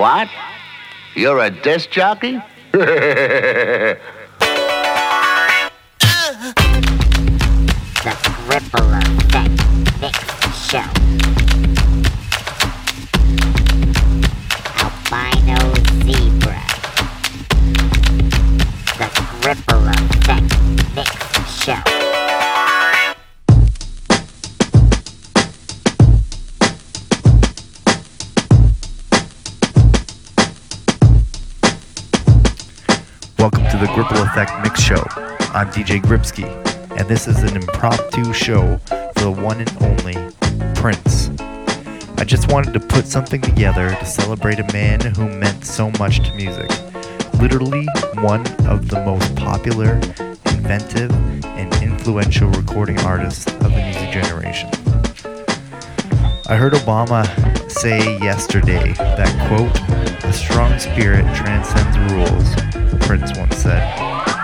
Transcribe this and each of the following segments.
What? You're a disc jockey? The Ripple Effect Mix Show. Albino Zebra. The Ripple Effect Mix Show. The Gripple Effect Mix Show. I'm DJ Gripsky, and this is an impromptu show for the one and only Prince. I just wanted to put something together to celebrate a man who meant so much to music. Literally one of the most popular, inventive, and influential recording artists of the music generation. I heard Obama say yesterday that, quote, a strong spirit transcends rules, Prince once said,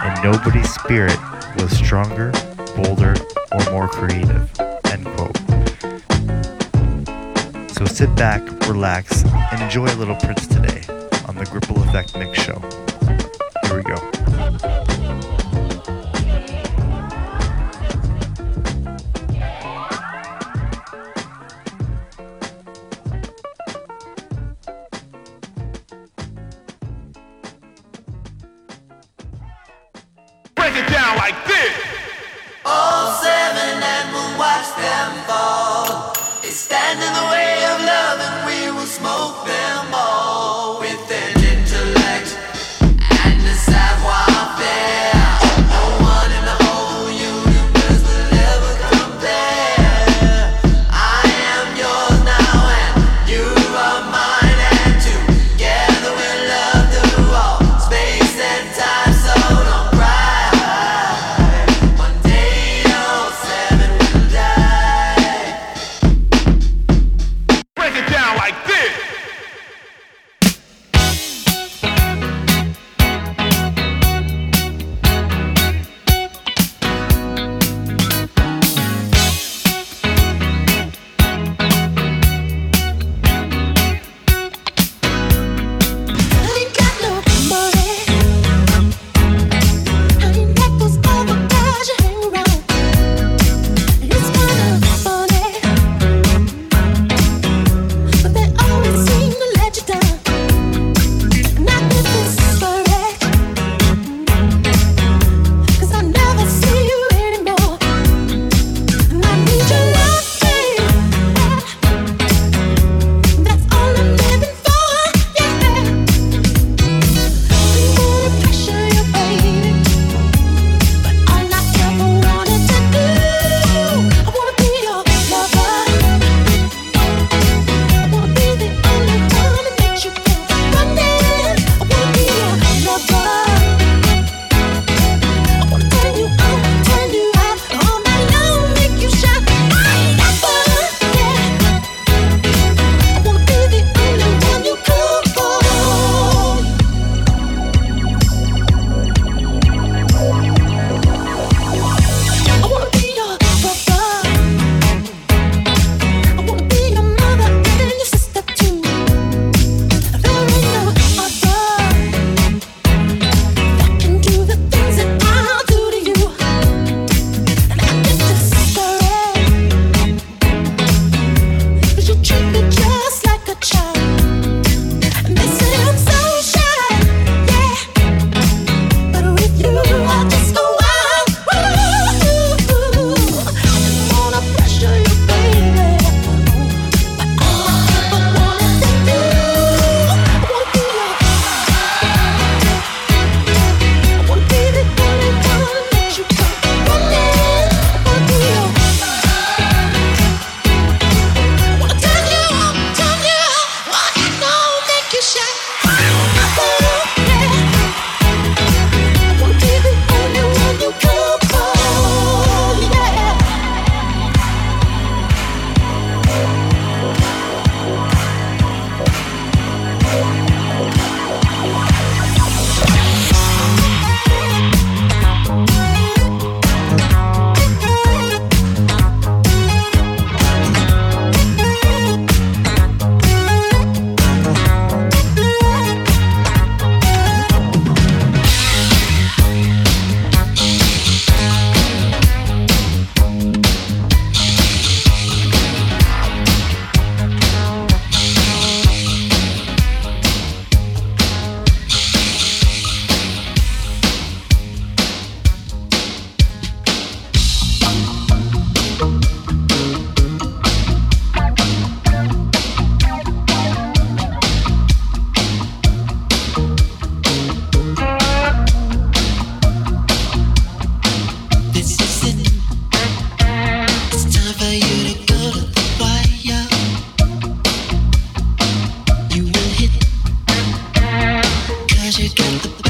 and nobody's spirit was stronger, bolder, or more creative, end quote. So sit back, relax, and enjoy a little Prince today on the Gripple Effect Mix Show. Down like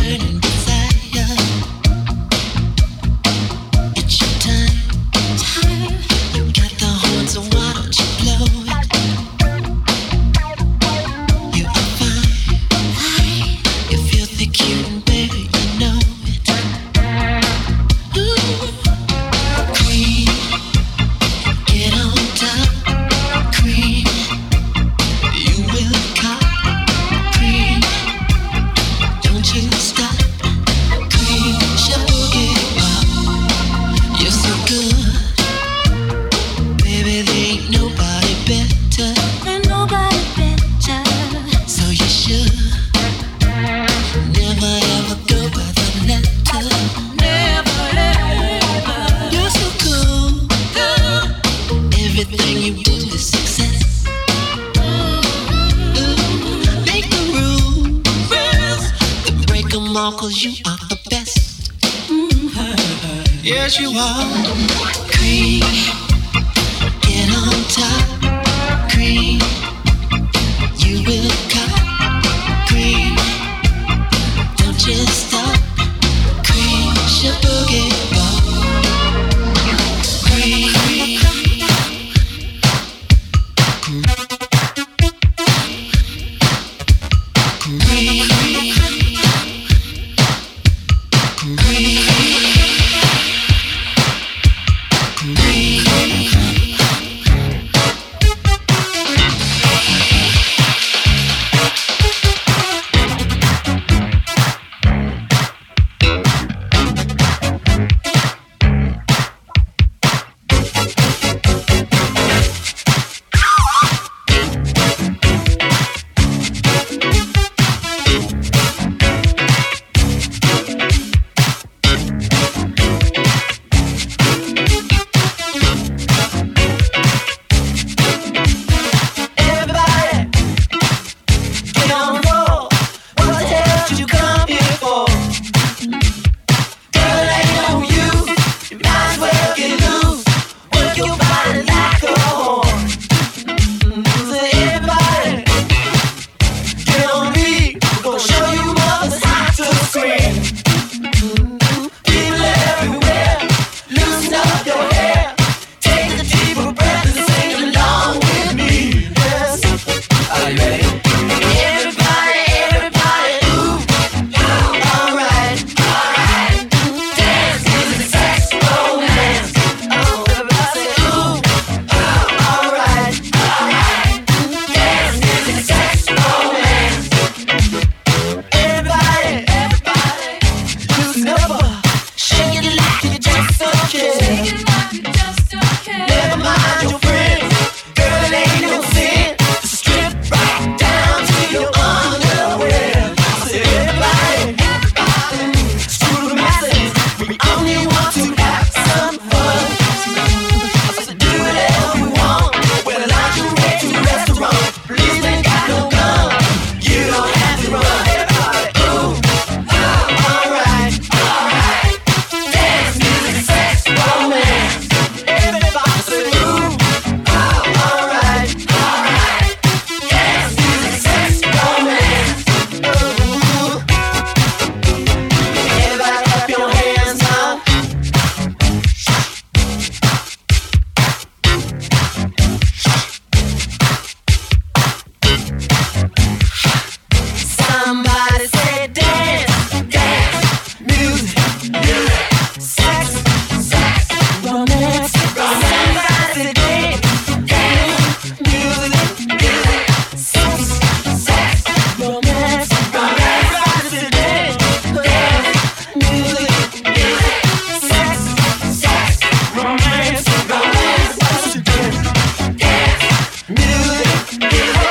burning inside. Give it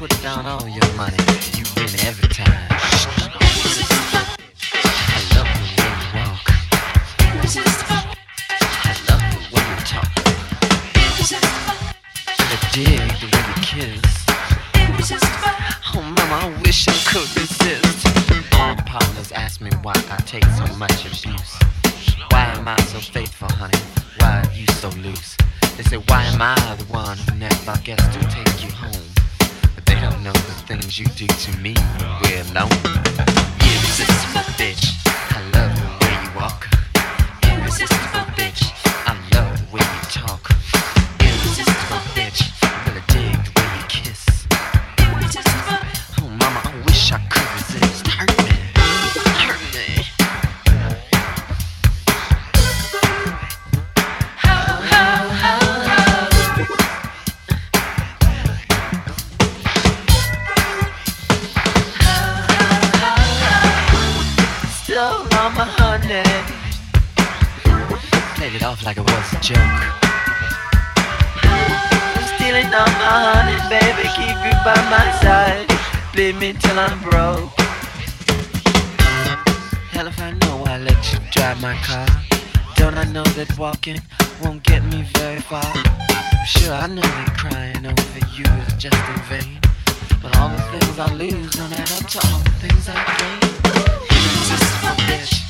put down all your money. You win every time. I love the way you walk. I love the way you talk. I dig the way you kiss. Oh mama, I wish I could resist. All partners ask me why I take so much abuse. Why am I so faithful, honey? Why are you so loose? They say, why am I the one who never gets to you do to me we're alone. I'm broke. Hell if I know I let you drive my car. Don't I know that walking won't get me very far? Sure, I know that crying over you is just in vain. But all the things I lose don't add up to all the things I gain. Irresistible bitch, I love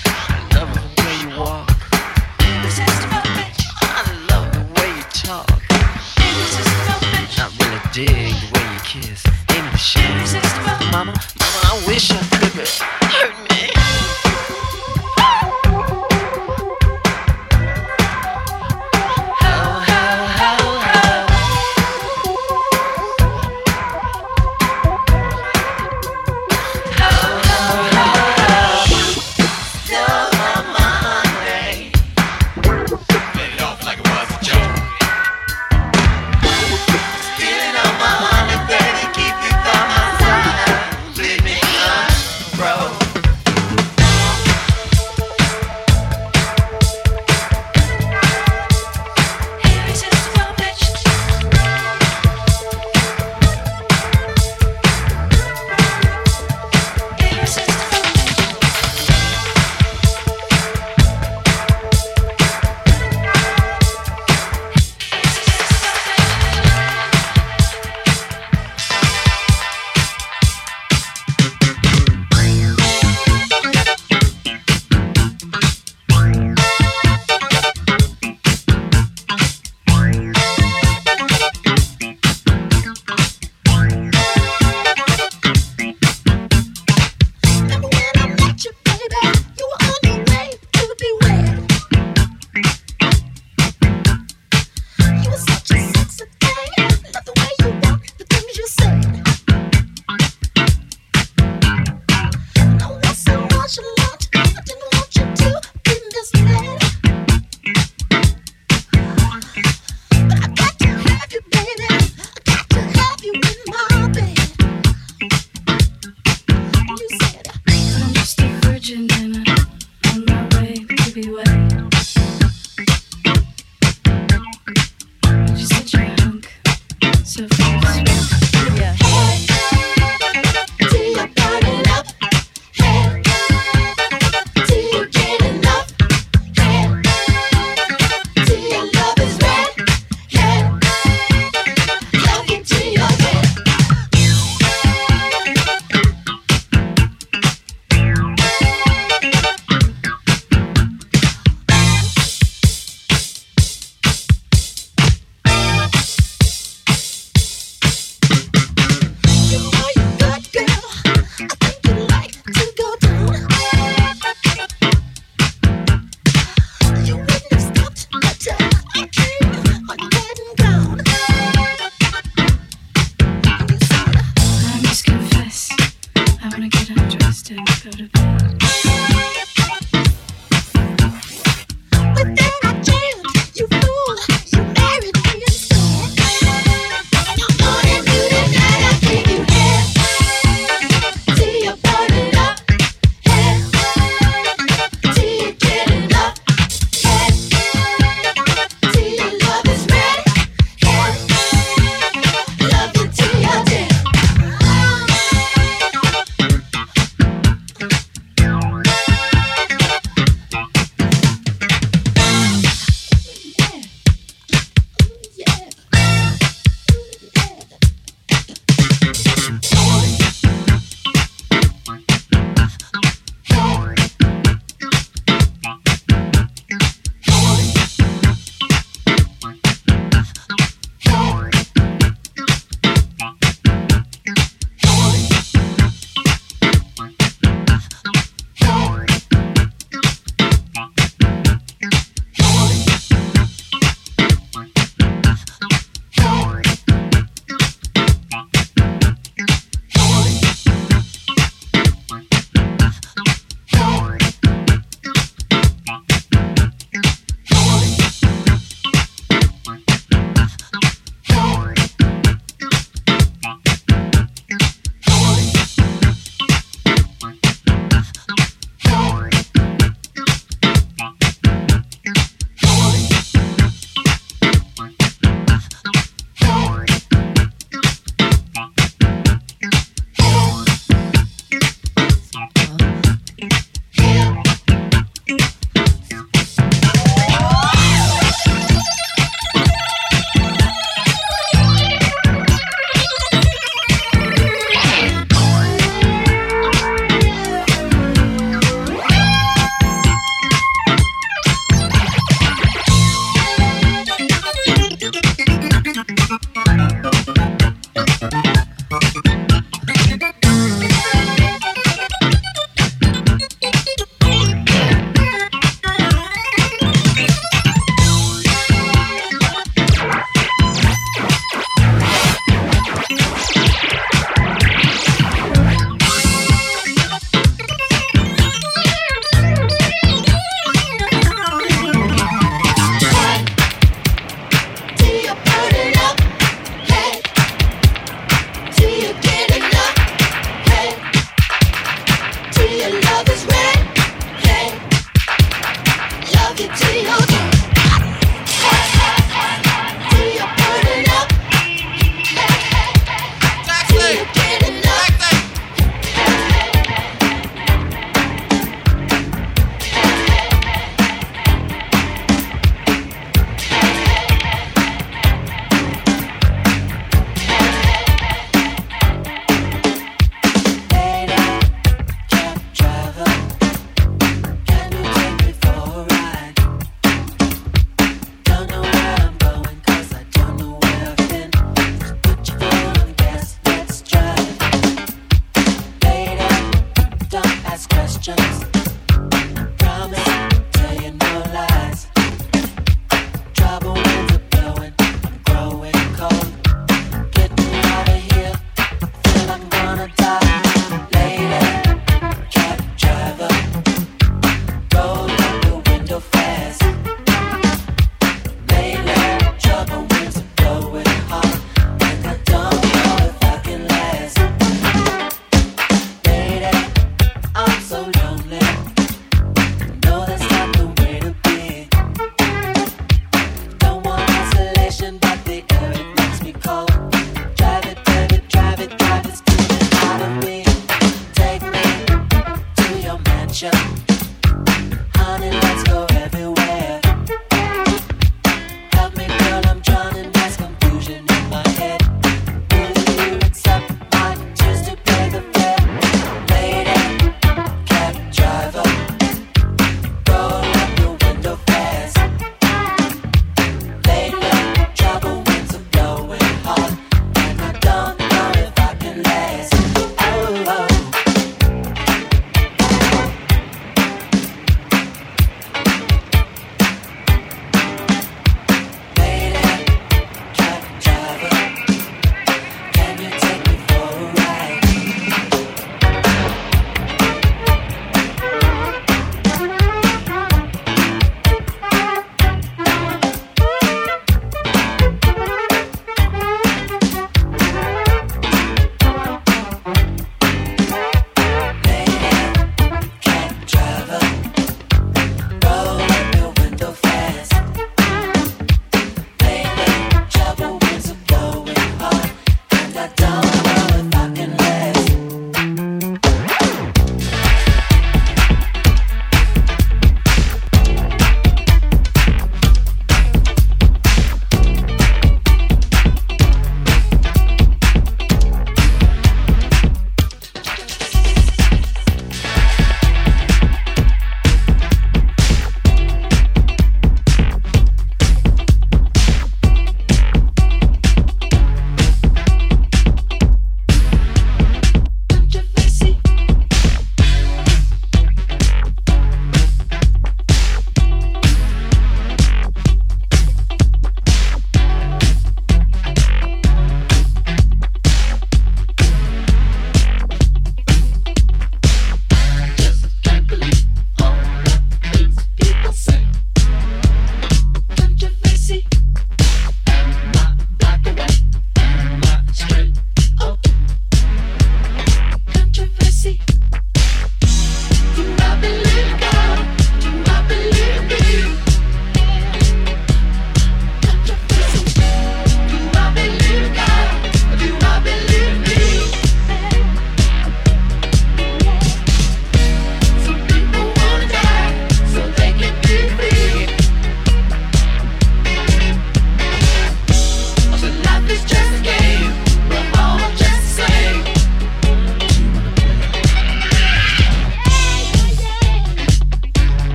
attention.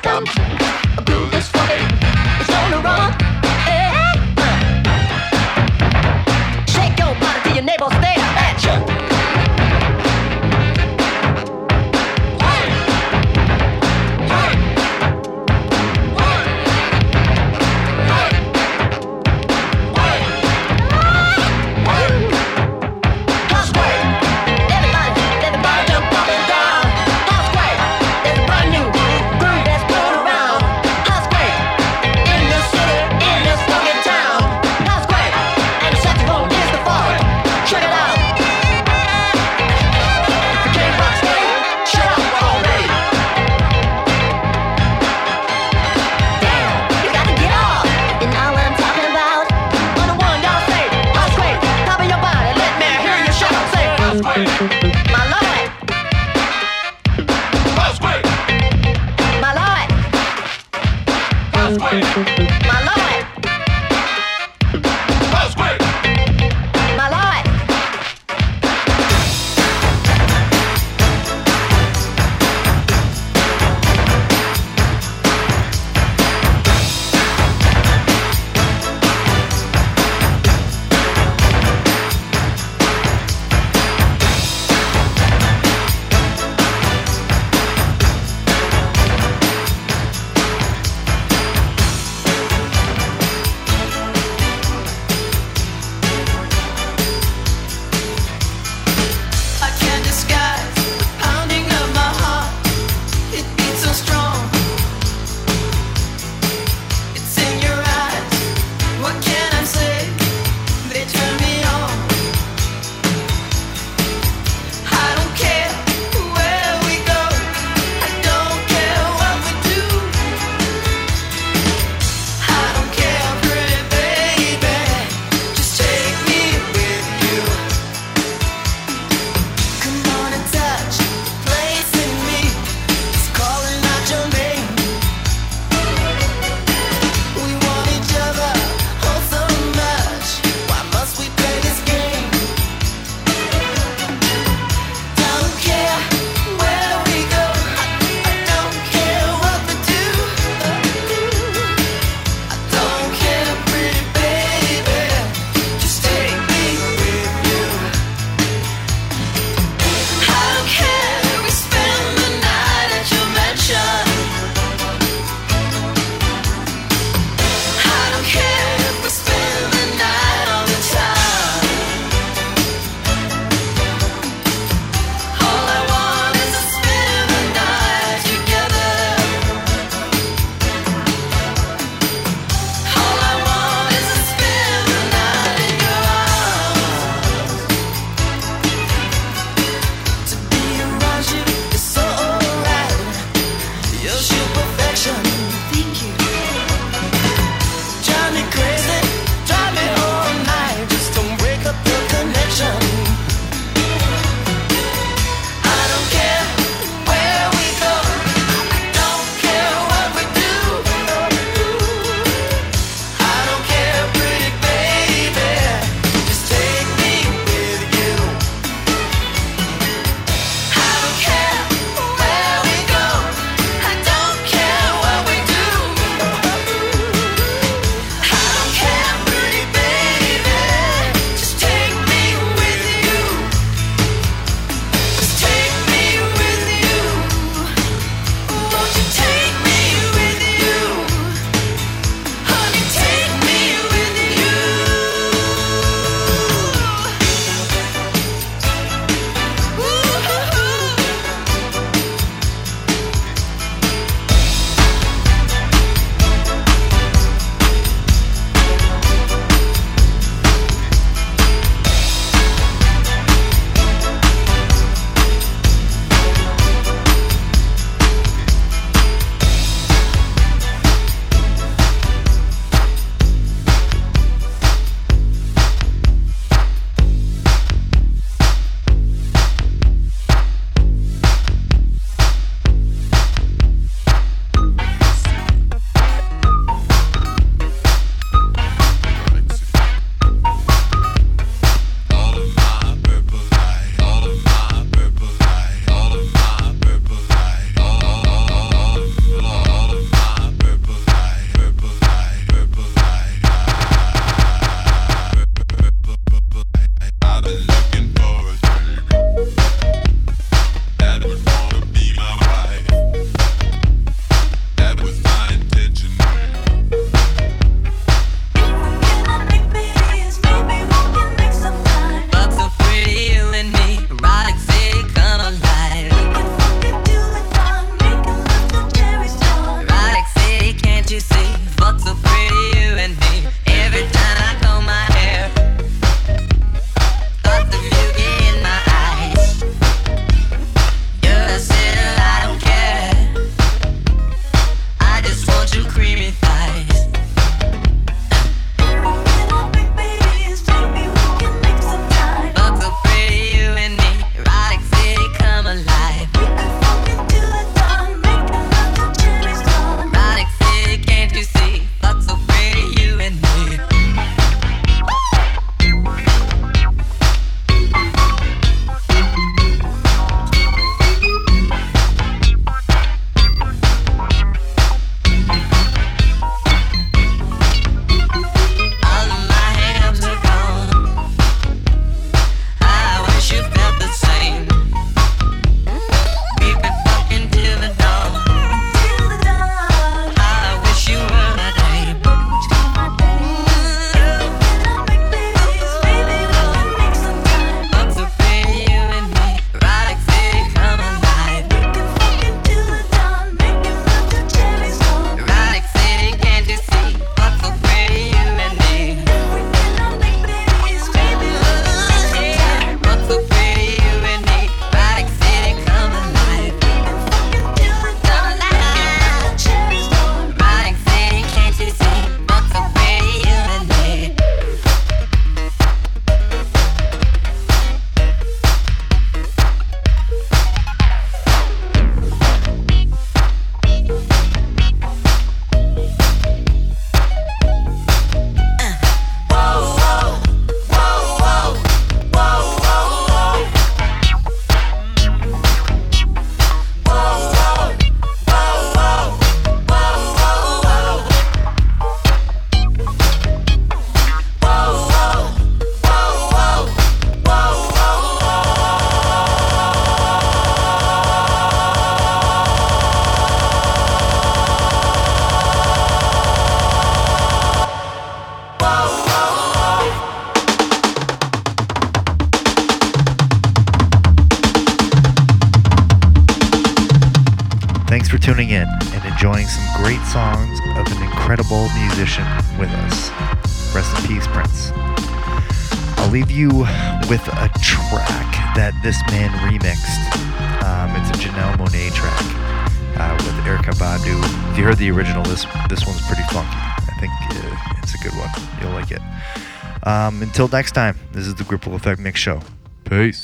The Until next time, this is the Gripple Effect Mix Show. Peace.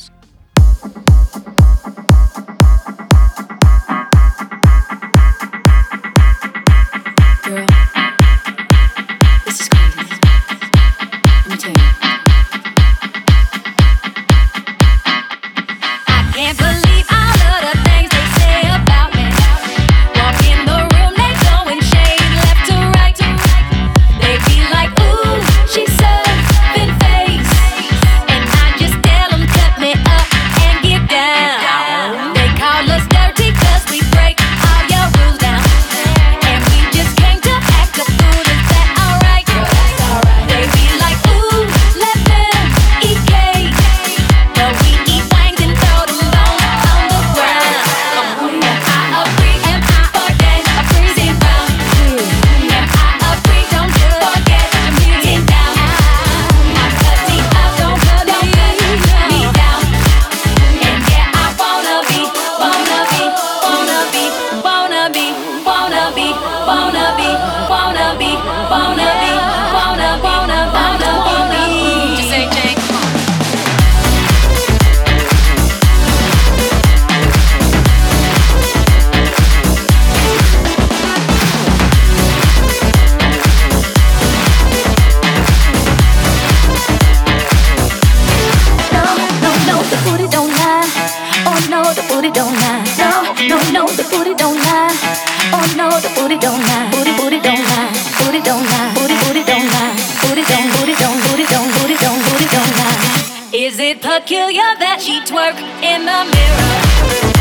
Is it peculiar that she twerk in the mirror?